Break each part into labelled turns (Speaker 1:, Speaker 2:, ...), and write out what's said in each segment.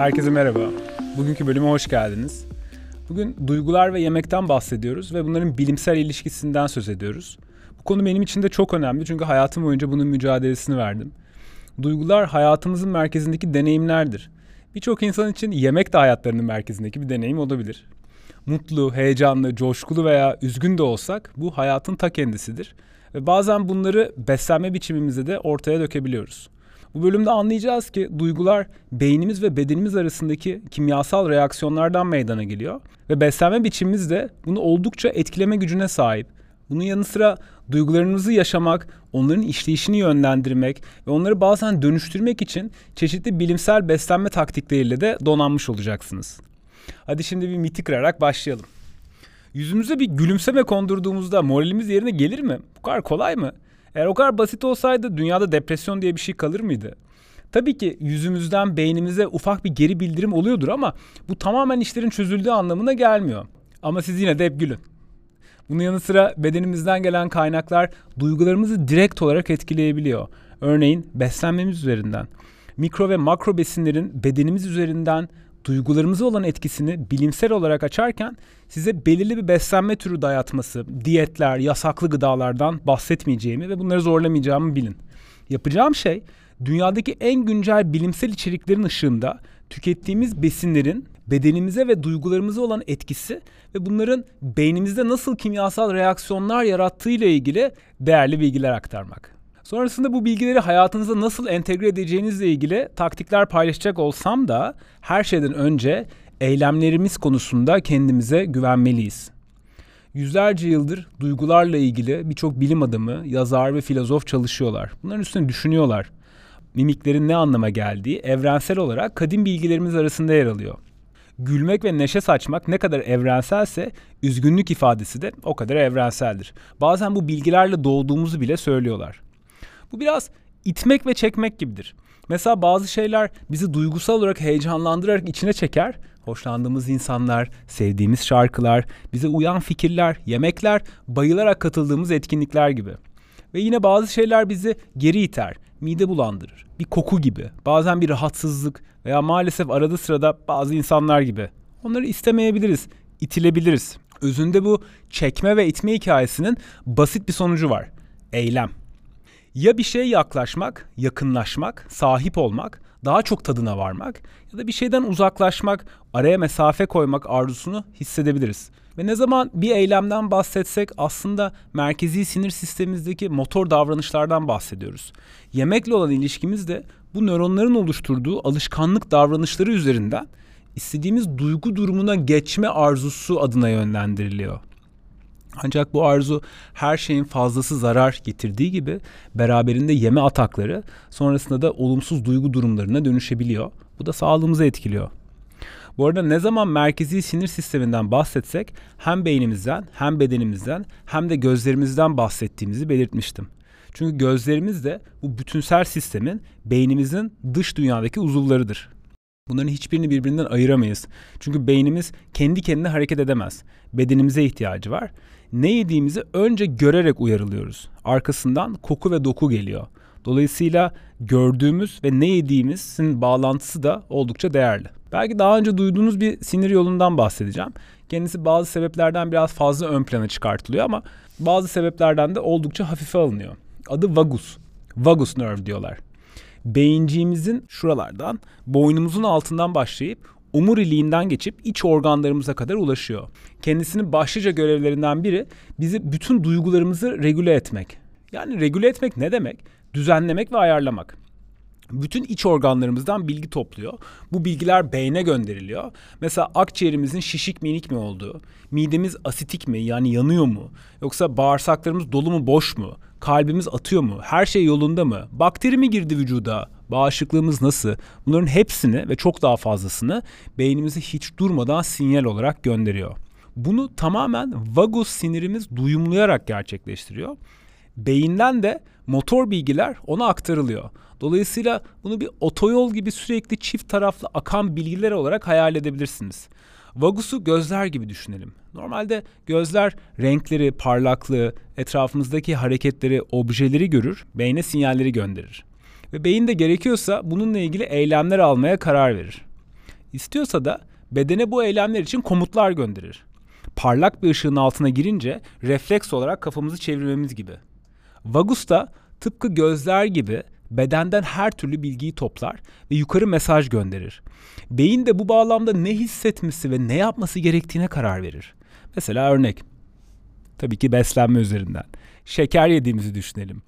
Speaker 1: Herkese merhaba. Bugünkü bölüme hoş geldiniz. Bugün duygular ve yemekten bahsediyoruz ve bunların bilimsel ilişkisinden söz ediyoruz. Bu konu benim için de çok önemli çünkü hayatım boyunca bunun mücadelesini verdim. Duygular hayatımızın merkezindeki deneyimlerdir. Birçok insan için yemek de hayatlarının merkezindeki bir deneyim olabilir. Mutlu, heyecanlı, coşkulu veya üzgün de olsak bu hayatın ta kendisidir. Ve bazen bunları beslenme biçimimizde de ortaya dökebiliyoruz. Bu bölümde anlayacağız ki duygular beynimiz ve bedenimiz arasındaki kimyasal reaksiyonlardan meydana geliyor ve beslenme biçimimiz de bunu oldukça etkileme gücüne sahip. Bunun yanı sıra duygularımızı yaşamak, onların işleyişini yönlendirmek ve onları bazen dönüştürmek için çeşitli bilimsel beslenme taktikleriyle de donanmış olacaksınız. Hadi şimdi bir miti kırarak başlayalım. Yüzümüze bir gülümseme kondurduğumuzda moralimiz yerine gelir mi? Bu kadar kolay mı? Eğer o kadar basit olsaydı dünyada depresyon diye bir şey kalır mıydı? Tabii ki yüzümüzden beynimize ufak bir geri bildirim oluyordur ama bu tamamen işlerin çözüldüğü anlamına gelmiyor. Ama siz yine de hep gülün. Bunun yanı sıra bedenimizden gelen kaynaklar duygularımızı direkt olarak etkileyebiliyor. Örneğin beslenmemiz üzerinden. Mikro ve makro besinlerin bedenimiz üzerinden duygularımıza olan etkisini bilimsel olarak açarken size belirli bir beslenme türü dayatması, diyetler, yasaklı gıdalardan bahsetmeyeceğimi ve bunları zorlamayacağımı bilin. Yapacağım şey dünyadaki en güncel bilimsel içeriklerin ışığında tükettiğimiz besinlerin bedenimize ve duygularımıza olan etkisi ve bunların beynimizde nasıl kimyasal reaksiyonlar yarattığı ile ilgili değerli bilgiler aktarmak. Sonrasında bu bilgileri hayatınıza nasıl entegre edeceğinizle ilgili taktikler paylaşacak olsam da her şeyden önce eylemlerimiz konusunda kendimize güvenmeliyiz. Yüzlerce yıldır duygularla ilgili birçok bilim adamı, yazar ve filozof çalışıyorlar. Bunların üstüne düşünüyorlar. Mimiklerin ne anlama geldiği evrensel olarak kadim bilgilerimiz arasında yer alıyor. Gülmek ve neşe saçmak ne kadar evrenselse üzgünlük ifadesi de o kadar evrenseldir. Bazen bu bilgilerle doğduğumuzu bile söylüyorlar. Bu biraz itmek ve çekmek gibidir. Mesela bazı şeyler bizi duygusal olarak heyecanlandırarak içine çeker. Hoşlandığımız insanlar, sevdiğimiz şarkılar, bize uyan fikirler, yemekler, bayılarak katıldığımız etkinlikler gibi. Ve yine bazı şeyler bizi geri iter, mide bulandırır. Bir koku gibi, bazen bir rahatsızlık veya maalesef arada sırada bazı insanlar gibi. Onları istemeyebiliriz, itilebiliriz. Özünde bu çekme ve itme hikayesinin basit bir sonucu var. Eylem. Ya bir şeye yaklaşmak, yakınlaşmak, sahip olmak, daha çok tadına varmak ya da bir şeyden uzaklaşmak, araya mesafe koymak arzusunu hissedebiliriz. Ve ne zaman bir eylemden bahsetsek aslında merkezi sinir sistemimizdeki motor davranışlardan bahsediyoruz. Yemekle olan ilişkimiz de bu nöronların oluşturduğu alışkanlık davranışları üzerinden istediğimiz duygu durumuna geçme arzusu adına yönlendiriliyor. Ancak bu arzu her şeyin fazlası zarar getirdiği gibi beraberinde yeme atakları sonrasında da olumsuz duygu durumlarına dönüşebiliyor. Bu da sağlığımızı etkiliyor. Bu arada ne zaman merkezi sinir sisteminden bahsetsek hem beynimizden hem bedenimizden hem de gözlerimizden bahsettiğimizi belirtmiştim. Çünkü gözlerimiz de bu bütünsel sistemin beynimizin dış dünyadaki uzuvlarıdır. Bunların hiçbirini birbirinden ayıramayız. Çünkü beynimiz kendi kendine hareket edemez. Bedenimize ihtiyacı var ne yediğimizi önce görerek uyarılıyoruz. Arkasından koku ve doku geliyor. Dolayısıyla gördüğümüz ve ne yediğimizin bağlantısı da oldukça değerli. Belki daha önce duyduğunuz bir sinir yolundan bahsedeceğim. Kendisi bazı sebeplerden biraz fazla ön plana çıkartılıyor ama bazı sebeplerden de oldukça hafife alınıyor. Adı vagus. Vagus nerve diyorlar. Beyinciğimizin şuralardan, boynumuzun altından başlayıp omuriliğinden geçip iç organlarımıza kadar ulaşıyor. Kendisinin başlıca görevlerinden biri bizi bütün duygularımızı regüle etmek. Yani regüle etmek ne demek? Düzenlemek ve ayarlamak. Bütün iç organlarımızdan bilgi topluyor. Bu bilgiler beyne gönderiliyor. Mesela akciğerimizin şişik minik mi olduğu, midemiz asitik mi yani yanıyor mu? Yoksa bağırsaklarımız dolu mu boş mu? Kalbimiz atıyor mu? Her şey yolunda mı? Bakteri mi girdi vücuda? Bağışıklığımız nasıl? Bunların hepsini ve çok daha fazlasını beynimize hiç durmadan sinyal olarak gönderiyor. Bunu tamamen vagus sinirimiz duyumlayarak gerçekleştiriyor. Beyinden de motor bilgiler ona aktarılıyor. Dolayısıyla bunu bir otoyol gibi sürekli çift taraflı akan bilgiler olarak hayal edebilirsiniz. Vagus'u gözler gibi düşünelim. Normalde gözler renkleri, parlaklığı, etrafımızdaki hareketleri, objeleri görür, beyne sinyalleri gönderir. Ve beyin de gerekiyorsa bununla ilgili eylemler almaya karar verir. İstiyorsa da bedene bu eylemler için komutlar gönderir. Parlak bir ışığın altına girince refleks olarak kafamızı çevirmemiz gibi. Vagus da tıpkı gözler gibi bedenden her türlü bilgiyi toplar ve yukarı mesaj gönderir. Beyin de bu bağlamda ne hissetmesi ve ne yapması gerektiğine karar verir. Mesela örnek. Tabii ki beslenme üzerinden. Şeker yediğimizi düşünelim.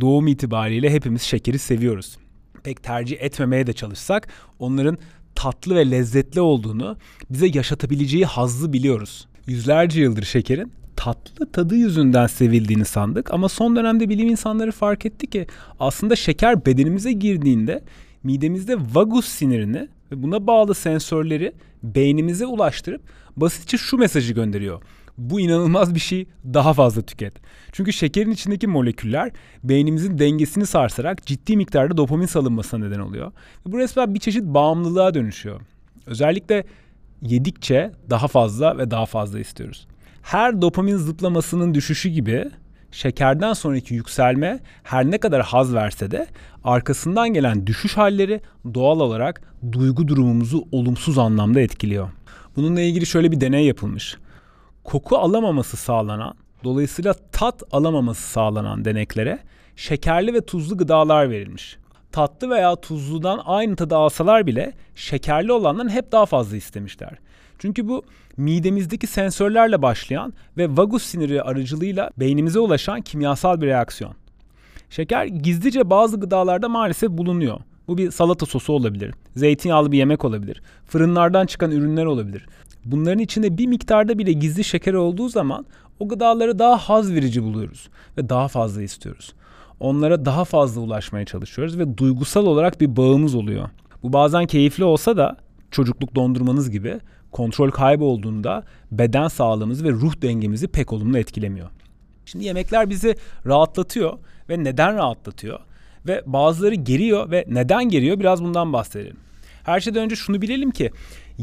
Speaker 1: Doğum itibariyle hepimiz şekeri seviyoruz. Pek tercih etmemeye de çalışsak onların tatlı ve lezzetli olduğunu bize yaşatabileceği hazzı biliyoruz. Yüzlerce yıldır şekerin tatlı tadı yüzünden sevildiğini sandık ama son dönemde bilim insanları fark etti ki aslında şeker bedenimize girdiğinde midemizde vagus sinirini ve buna bağlı sensörleri beynimize ulaştırıp basitçe şu mesajı gönderiyor. Bu inanılmaz bir şey daha fazla tüket. Çünkü şekerin içindeki moleküller beynimizin dengesini sarsarak ciddi miktarda dopamin salınmasına neden oluyor. Bu resmen bir çeşit bağımlılığa dönüşüyor. Özellikle yedikçe daha fazla ve daha fazla istiyoruz. Her dopamin zıplamasının düşüşü gibi şekerden sonraki yükselme her ne kadar haz verse de arkasından gelen düşüş halleri doğal olarak duygu durumumuzu olumsuz anlamda etkiliyor. Bununla ilgili şöyle bir deney yapılmış. Koku alamaması sağlanan, dolayısıyla tat alamaması sağlanan deneklere şekerli ve tuzlu gıdalar verilmiş. Tatlı veya tuzludan aynı tadı alsalar bile şekerli olandan hep daha fazla istemişler. Çünkü bu midemizdeki sensörlerle başlayan ve vagus siniri aracılığıyla beynimize ulaşan kimyasal bir reaksiyon. Şeker gizlice bazı gıdalarda maalesef bulunuyor. Bu bir salata sosu olabilir, zeytinyağlı bir yemek olabilir, fırınlardan çıkan ürünler olabilir. Bunların içinde bir miktarda bile gizli şeker olduğu zaman o gıdaları daha haz verici buluyoruz ve daha fazla istiyoruz. Onlara daha fazla ulaşmaya çalışıyoruz ve duygusal olarak bir bağımız oluyor. Bu bazen keyifli olsa da çocukluk dondurmanız gibi kontrol kaybolduğunda beden sağlığımızı ve ruh dengemizi pek olumlu etkilemiyor. Şimdi yemekler bizi rahatlatıyor ve neden rahatlatıyor? Ve bazıları geriyor ve neden geriyor biraz bundan bahsedelim. Her şeyden önce şunu bilelim ki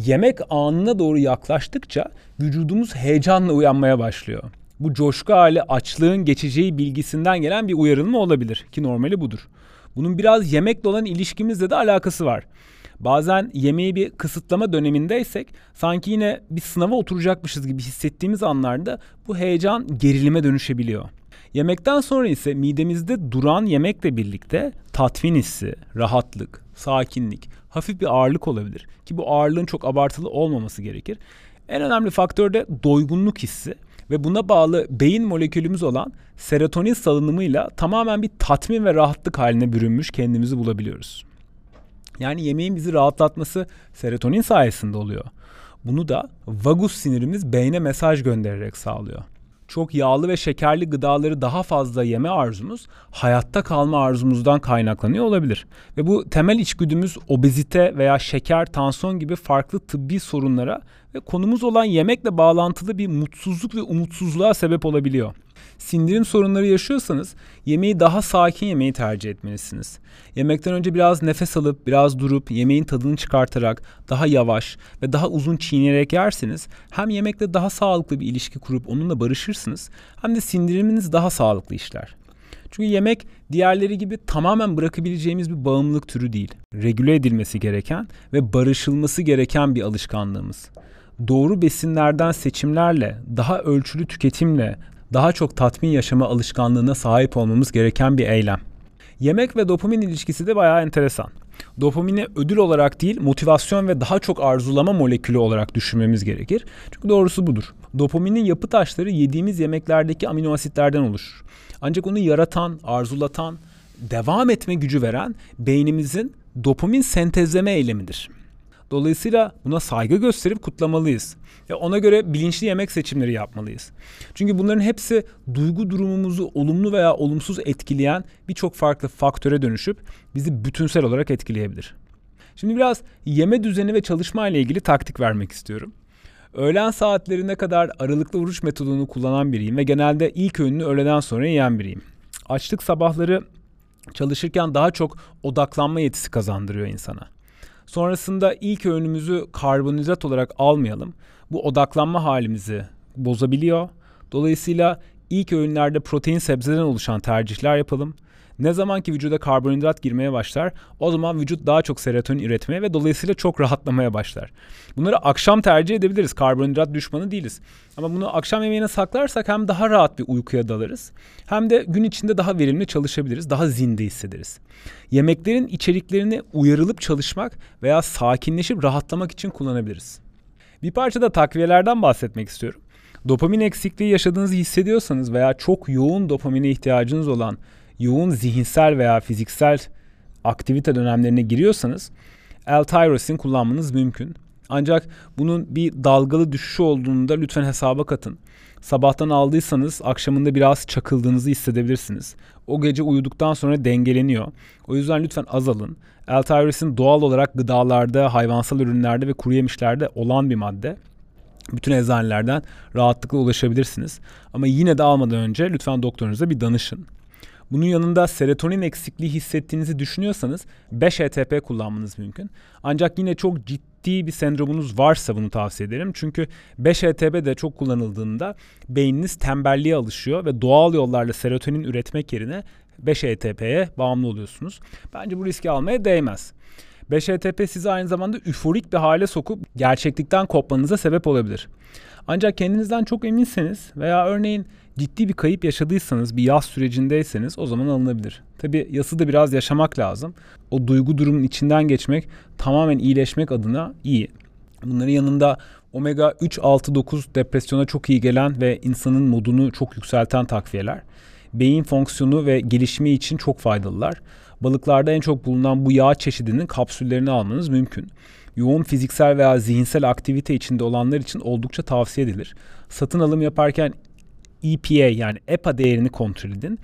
Speaker 1: yemek anına doğru yaklaştıkça vücudumuz heyecanla uyanmaya başlıyor. Bu coşku hali açlığın geçeceği bilgisinden gelen bir uyarılma olabilir ki normali budur. Bunun biraz yemekle olan ilişkimizle de alakası var. Bazen yemeği bir kısıtlama dönemindeysek sanki yine bir sınava oturacakmışız gibi hissettiğimiz anlarda bu heyecan gerilime dönüşebiliyor. Yemekten sonra ise midemizde duran yemekle birlikte tatmin hissi, rahatlık, sakinlik, hafif bir ağırlık olabilir. Ki bu ağırlığın çok abartılı olmaması gerekir. En önemli faktör de doygunluk hissi ve buna bağlı beyin molekülümüz olan serotonin salınımıyla tamamen bir tatmin ve rahatlık haline bürünmüş kendimizi bulabiliyoruz. Yani yemeğin bizi rahatlatması serotonin sayesinde oluyor. Bunu da vagus sinirimiz beyne mesaj göndererek sağlıyor. Çok yağlı ve şekerli gıdaları daha fazla yeme arzumuz hayatta kalma arzumuzdan kaynaklanıyor olabilir. Ve bu temel içgüdümüz obezite veya şeker, tansiyon gibi farklı tıbbi sorunlara ve konumuz olan yemekle bağlantılı bir mutsuzluk ve umutsuzluğa sebep olabiliyor sindirim sorunları yaşıyorsanız yemeği daha sakin yemeyi tercih etmelisiniz. Yemekten önce biraz nefes alıp biraz durup yemeğin tadını çıkartarak daha yavaş ve daha uzun çiğneyerek yerseniz hem yemekle daha sağlıklı bir ilişki kurup onunla barışırsınız hem de sindiriminiz daha sağlıklı işler. Çünkü yemek diğerleri gibi tamamen bırakabileceğimiz bir bağımlılık türü değil. Regüle edilmesi gereken ve barışılması gereken bir alışkanlığımız doğru besinlerden seçimlerle, daha ölçülü tüketimle, daha çok tatmin yaşama alışkanlığına sahip olmamız gereken bir eylem. Yemek ve dopamin ilişkisi de bayağı enteresan. Dopamini ödül olarak değil, motivasyon ve daha çok arzulama molekülü olarak düşünmemiz gerekir. Çünkü doğrusu budur. Dopaminin yapı taşları yediğimiz yemeklerdeki amino asitlerden oluşur. Ancak onu yaratan, arzulatan, devam etme gücü veren beynimizin dopamin sentezleme eylemidir. Dolayısıyla buna saygı gösterip kutlamalıyız. Ve ona göre bilinçli yemek seçimleri yapmalıyız. Çünkü bunların hepsi duygu durumumuzu olumlu veya olumsuz etkileyen birçok farklı faktöre dönüşüp bizi bütünsel olarak etkileyebilir. Şimdi biraz yeme düzeni ve çalışma ile ilgili taktik vermek istiyorum. Öğlen saatlerine kadar aralıklı oruç metodunu kullanan biriyim ve genelde ilk öğününü öğleden sonra yiyen biriyim. Açlık sabahları çalışırken daha çok odaklanma yetisi kazandırıyor insana. Sonrasında ilk öğünümüzü karbonhidrat olarak almayalım. Bu odaklanma halimizi bozabiliyor. Dolayısıyla ilk öğünlerde protein sebzeden oluşan tercihler yapalım. Ne zaman ki vücuda karbonhidrat girmeye başlar o zaman vücut daha çok serotonin üretmeye ve dolayısıyla çok rahatlamaya başlar. Bunları akşam tercih edebiliriz. Karbonhidrat düşmanı değiliz. Ama bunu akşam yemeğine saklarsak hem daha rahat bir uykuya dalarız hem de gün içinde daha verimli çalışabiliriz. Daha zinde hissederiz. Yemeklerin içeriklerini uyarılıp çalışmak veya sakinleşip rahatlamak için kullanabiliriz. Bir parça da takviyelerden bahsetmek istiyorum. Dopamin eksikliği yaşadığınızı hissediyorsanız veya çok yoğun dopamine ihtiyacınız olan yoğun zihinsel veya fiziksel aktivite dönemlerine giriyorsanız L-tyrosin kullanmanız mümkün. Ancak bunun bir dalgalı düşüşü olduğunu da lütfen hesaba katın. Sabahtan aldıysanız akşamında biraz çakıldığınızı hissedebilirsiniz. O gece uyuduktan sonra dengeleniyor. O yüzden lütfen azalın. L-tyrosin doğal olarak gıdalarda, hayvansal ürünlerde ve kuru yemişlerde olan bir madde. Bütün eczanelerden rahatlıkla ulaşabilirsiniz. Ama yine de almadan önce lütfen doktorunuza bir danışın. Bunun yanında serotonin eksikliği hissettiğinizi düşünüyorsanız 5-HTP kullanmanız mümkün. Ancak yine çok ciddi bir sendromunuz varsa bunu tavsiye ederim. Çünkü 5-HTP de çok kullanıldığında beyniniz tembelliğe alışıyor ve doğal yollarla serotonin üretmek yerine 5-HTP'ye bağımlı oluyorsunuz. Bence bu riski almaya değmez. 5-HTP sizi aynı zamanda üforik bir hale sokup gerçeklikten kopmanıza sebep olabilir. Ancak kendinizden çok eminseniz veya örneğin ciddi bir kayıp yaşadıysanız, bir yaz sürecindeyseniz o zaman alınabilir. Tabi yası da biraz yaşamak lazım. O duygu durumun içinden geçmek tamamen iyileşmek adına iyi. Bunların yanında omega 3, 6, 9 depresyona çok iyi gelen ve insanın modunu çok yükselten takviyeler. Beyin fonksiyonu ve gelişimi için çok faydalılar. Balıklarda en çok bulunan bu yağ çeşidinin kapsüllerini almanız mümkün. Yoğun fiziksel veya zihinsel aktivite içinde olanlar için oldukça tavsiye edilir. Satın alım yaparken EPA yani EPA değerini kontrol edin.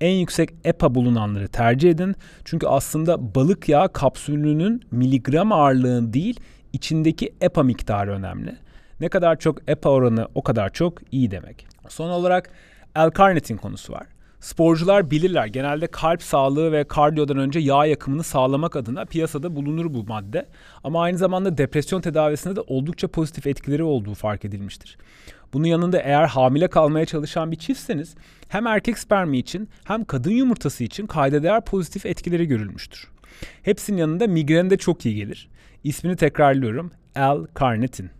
Speaker 1: En yüksek EPA bulunanları tercih edin. Çünkü aslında balık yağı kapsülünün miligram ağırlığı değil, içindeki EPA miktarı önemli. Ne kadar çok EPA oranı o kadar çok iyi demek. Son olarak L-karnitin konusu var. Sporcular bilirler genelde kalp sağlığı ve kardiyodan önce yağ yakımını sağlamak adına piyasada bulunur bu madde. Ama aynı zamanda depresyon tedavisinde de oldukça pozitif etkileri olduğu fark edilmiştir. Bunun yanında eğer hamile kalmaya çalışan bir çiftseniz hem erkek spermi için hem kadın yumurtası için kayda değer pozitif etkileri görülmüştür. Hepsinin yanında migren de çok iyi gelir. İsmini tekrarlıyorum. L-karnitin.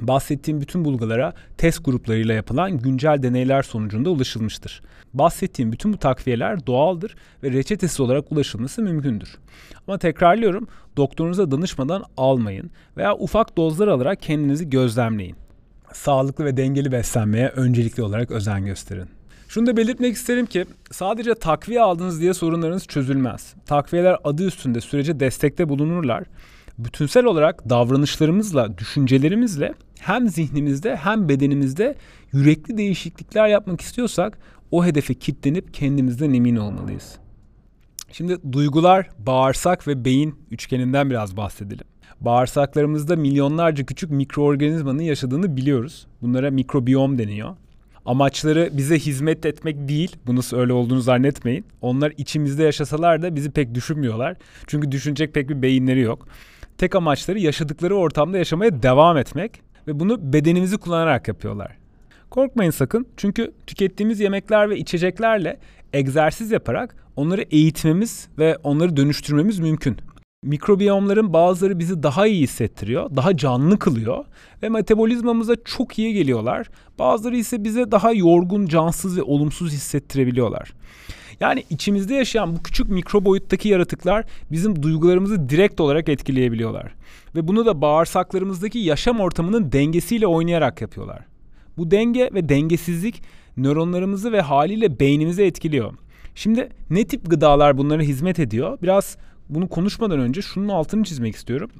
Speaker 1: Bahsettiğim bütün bulgulara test gruplarıyla yapılan güncel deneyler sonucunda ulaşılmıştır. Bahsettiğim bütün bu takviyeler doğaldır ve reçetesiz olarak ulaşılması mümkündür. Ama tekrarlıyorum, doktorunuza danışmadan almayın veya ufak dozlar alarak kendinizi gözlemleyin. Sağlıklı ve dengeli beslenmeye öncelikli olarak özen gösterin. Şunu da belirtmek isterim ki sadece takviye aldınız diye sorunlarınız çözülmez. Takviyeler adı üstünde sürece destekte bulunurlar bütünsel olarak davranışlarımızla, düşüncelerimizle hem zihnimizde hem bedenimizde yürekli değişiklikler yapmak istiyorsak o hedefe kilitlenip kendimizden emin olmalıyız. Şimdi duygular, bağırsak ve beyin üçgeninden biraz bahsedelim. Bağırsaklarımızda milyonlarca küçük mikroorganizmanın yaşadığını biliyoruz. Bunlara mikrobiyom deniyor. Amaçları bize hizmet etmek değil. Bunu öyle olduğunu zannetmeyin. Onlar içimizde yaşasalar da bizi pek düşünmüyorlar. Çünkü düşünecek pek bir beyinleri yok. Tek amaçları yaşadıkları ortamda yaşamaya devam etmek ve bunu bedenimizi kullanarak yapıyorlar. Korkmayın sakın çünkü tükettiğimiz yemekler ve içeceklerle egzersiz yaparak onları eğitmemiz ve onları dönüştürmemiz mümkün. Mikrobiyomların bazıları bizi daha iyi hissettiriyor, daha canlı kılıyor ve metabolizmamıza çok iyi geliyorlar. Bazıları ise bize daha yorgun, cansız ve olumsuz hissettirebiliyorlar. Yani içimizde yaşayan bu küçük mikro boyuttaki yaratıklar bizim duygularımızı direkt olarak etkileyebiliyorlar. Ve bunu da bağırsaklarımızdaki yaşam ortamının dengesiyle oynayarak yapıyorlar. Bu denge ve dengesizlik nöronlarımızı ve haliyle beynimizi etkiliyor. Şimdi ne tip gıdalar bunlara hizmet ediyor? Biraz bunu konuşmadan önce şunun altını çizmek istiyorum.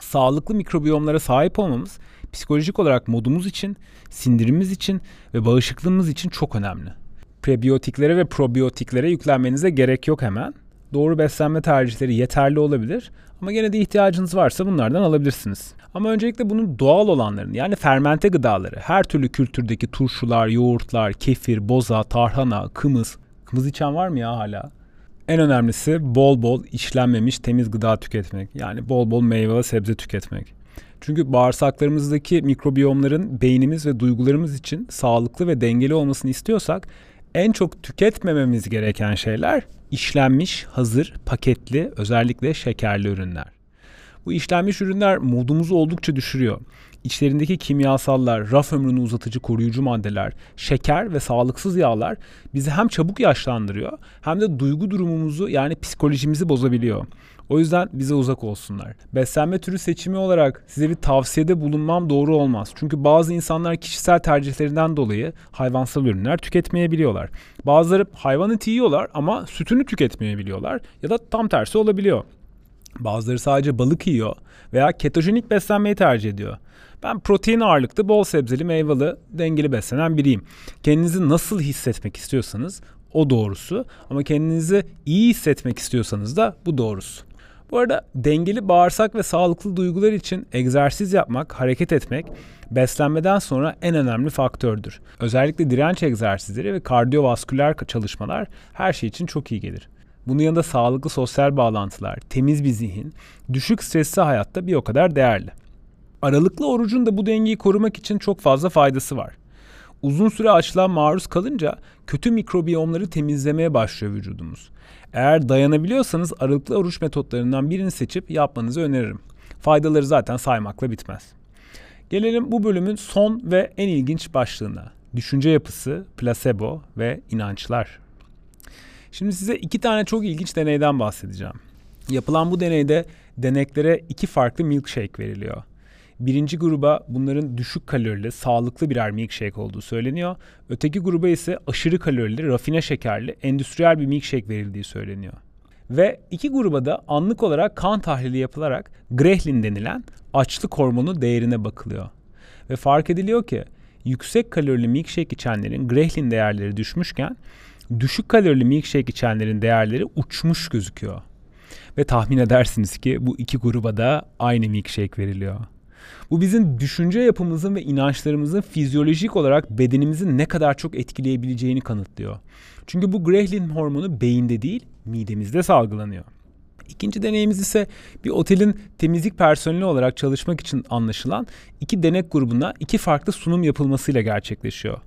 Speaker 1: Sağlıklı mikrobiyomlara sahip olmamız psikolojik olarak modumuz için, sindirimimiz için ve bağışıklığımız için çok önemli prebiyotiklere ve probiyotiklere yüklenmenize gerek yok hemen. Doğru beslenme tercihleri yeterli olabilir ama gene de ihtiyacınız varsa bunlardan alabilirsiniz. Ama öncelikle bunun doğal olanlarını yani fermente gıdaları, her türlü kültürdeki turşular, yoğurtlar, kefir, boza, tarhana, kımız. Kımız içen var mı ya hala? En önemlisi bol bol işlenmemiş temiz gıda tüketmek. Yani bol bol meyve ve sebze tüketmek. Çünkü bağırsaklarımızdaki mikrobiyomların beynimiz ve duygularımız için sağlıklı ve dengeli olmasını istiyorsak en çok tüketmememiz gereken şeyler işlenmiş, hazır, paketli, özellikle şekerli ürünler. Bu işlenmiş ürünler modumuzu oldukça düşürüyor. İçlerindeki kimyasallar, raf ömrünü uzatıcı koruyucu maddeler, şeker ve sağlıksız yağlar bizi hem çabuk yaşlandırıyor hem de duygu durumumuzu yani psikolojimizi bozabiliyor. O yüzden bize uzak olsunlar. Beslenme türü seçimi olarak size bir tavsiyede bulunmam doğru olmaz. Çünkü bazı insanlar kişisel tercihlerinden dolayı hayvansal ürünler tüketmeyebiliyorlar. Bazıları hayvan eti yiyorlar ama sütünü tüketmeyebiliyorlar ya da tam tersi olabiliyor. Bazıları sadece balık yiyor veya ketojenik beslenmeyi tercih ediyor. Ben protein ağırlıklı, bol sebzeli, meyveli, dengeli beslenen biriyim. Kendinizi nasıl hissetmek istiyorsanız o doğrusu ama kendinizi iyi hissetmek istiyorsanız da bu doğrusu. Bu arada dengeli bağırsak ve sağlıklı duygular için egzersiz yapmak, hareket etmek beslenmeden sonra en önemli faktördür. Özellikle direnç egzersizleri ve kardiyovasküler çalışmalar her şey için çok iyi gelir. Bunun yanında sağlıklı sosyal bağlantılar, temiz bir zihin, düşük stresli hayatta bir o kadar değerli. Aralıklı orucun da bu dengeyi korumak için çok fazla faydası var. Uzun süre açlığa maruz kalınca kötü mikrobiyomları temizlemeye başlıyor vücudumuz. Eğer dayanabiliyorsanız aralıklı oruç metotlarından birini seçip yapmanızı öneririm. Faydaları zaten saymakla bitmez. Gelelim bu bölümün son ve en ilginç başlığına. Düşünce yapısı, plasebo ve inançlar. Şimdi size iki tane çok ilginç deneyden bahsedeceğim. Yapılan bu deneyde deneklere iki farklı milkshake veriliyor. Birinci gruba bunların düşük kalorili, sağlıklı birer milkshake olduğu söyleniyor. Öteki gruba ise aşırı kalorili, rafine şekerli, endüstriyel bir milkshake verildiği söyleniyor. Ve iki gruba da anlık olarak kan tahlili yapılarak grelin denilen açlık hormonu değerine bakılıyor. Ve fark ediliyor ki yüksek kalorili milkshake içenlerin grelin değerleri düşmüşken düşük kalorili milkshake içenlerin değerleri uçmuş gözüküyor. Ve tahmin edersiniz ki bu iki gruba da aynı milkshake veriliyor. Bu bizim düşünce yapımızın ve inançlarımızın fizyolojik olarak bedenimizi ne kadar çok etkileyebileceğini kanıtlıyor. Çünkü bu grelin hormonu beyinde değil, midemizde salgılanıyor. İkinci deneyimiz ise bir otelin temizlik personeli olarak çalışmak için anlaşılan iki denek grubuna iki farklı sunum yapılmasıyla gerçekleşiyor.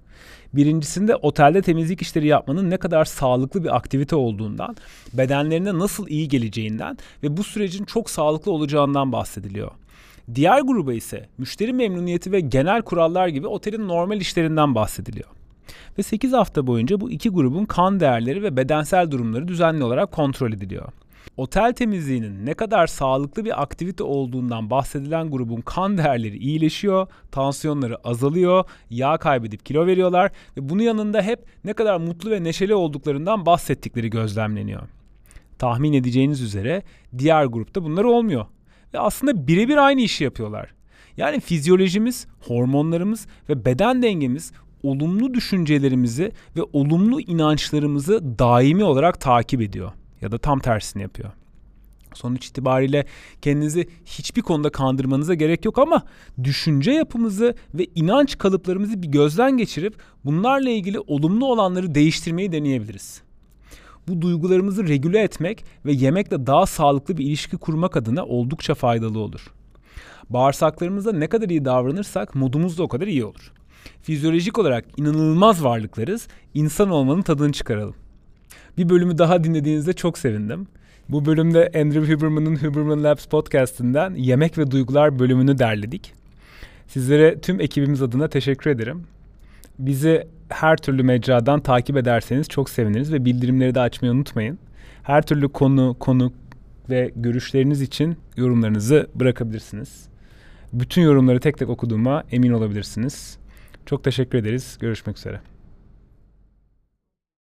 Speaker 1: Birincisinde otelde temizlik işleri yapmanın ne kadar sağlıklı bir aktivite olduğundan, bedenlerine nasıl iyi geleceğinden ve bu sürecin çok sağlıklı olacağından bahsediliyor. Diğer gruba ise müşteri memnuniyeti ve genel kurallar gibi otelin normal işlerinden bahsediliyor. Ve 8 hafta boyunca bu iki grubun kan değerleri ve bedensel durumları düzenli olarak kontrol ediliyor. Otel temizliğinin ne kadar sağlıklı bir aktivite olduğundan bahsedilen grubun kan değerleri iyileşiyor, tansiyonları azalıyor, yağ kaybedip kilo veriyorlar ve bunun yanında hep ne kadar mutlu ve neşeli olduklarından bahsettikleri gözlemleniyor. Tahmin edeceğiniz üzere diğer grupta bunlar olmuyor ve aslında birebir aynı işi yapıyorlar. Yani fizyolojimiz, hormonlarımız ve beden dengemiz olumlu düşüncelerimizi ve olumlu inançlarımızı daimi olarak takip ediyor ya da tam tersini yapıyor. Sonuç itibariyle kendinizi hiçbir konuda kandırmanıza gerek yok ama düşünce yapımızı ve inanç kalıplarımızı bir gözden geçirip bunlarla ilgili olumlu olanları değiştirmeyi deneyebiliriz bu duygularımızı regüle etmek ve yemekle daha sağlıklı bir ilişki kurmak adına oldukça faydalı olur. Bağırsaklarımıza ne kadar iyi davranırsak modumuz da o kadar iyi olur. Fizyolojik olarak inanılmaz varlıklarız. İnsan olmanın tadını çıkaralım. Bir bölümü daha dinlediğinizde çok sevindim. Bu bölümde Andrew Huberman'ın Huberman Labs podcast'inden Yemek ve Duygular bölümünü derledik. Sizlere tüm ekibimiz adına teşekkür ederim. Bizi her türlü mecradan takip ederseniz çok seviniriz ve bildirimleri de açmayı unutmayın. Her türlü konu, konuk ve görüşleriniz için yorumlarınızı bırakabilirsiniz. Bütün yorumları tek tek okuduğuma emin olabilirsiniz. Çok teşekkür ederiz. Görüşmek üzere.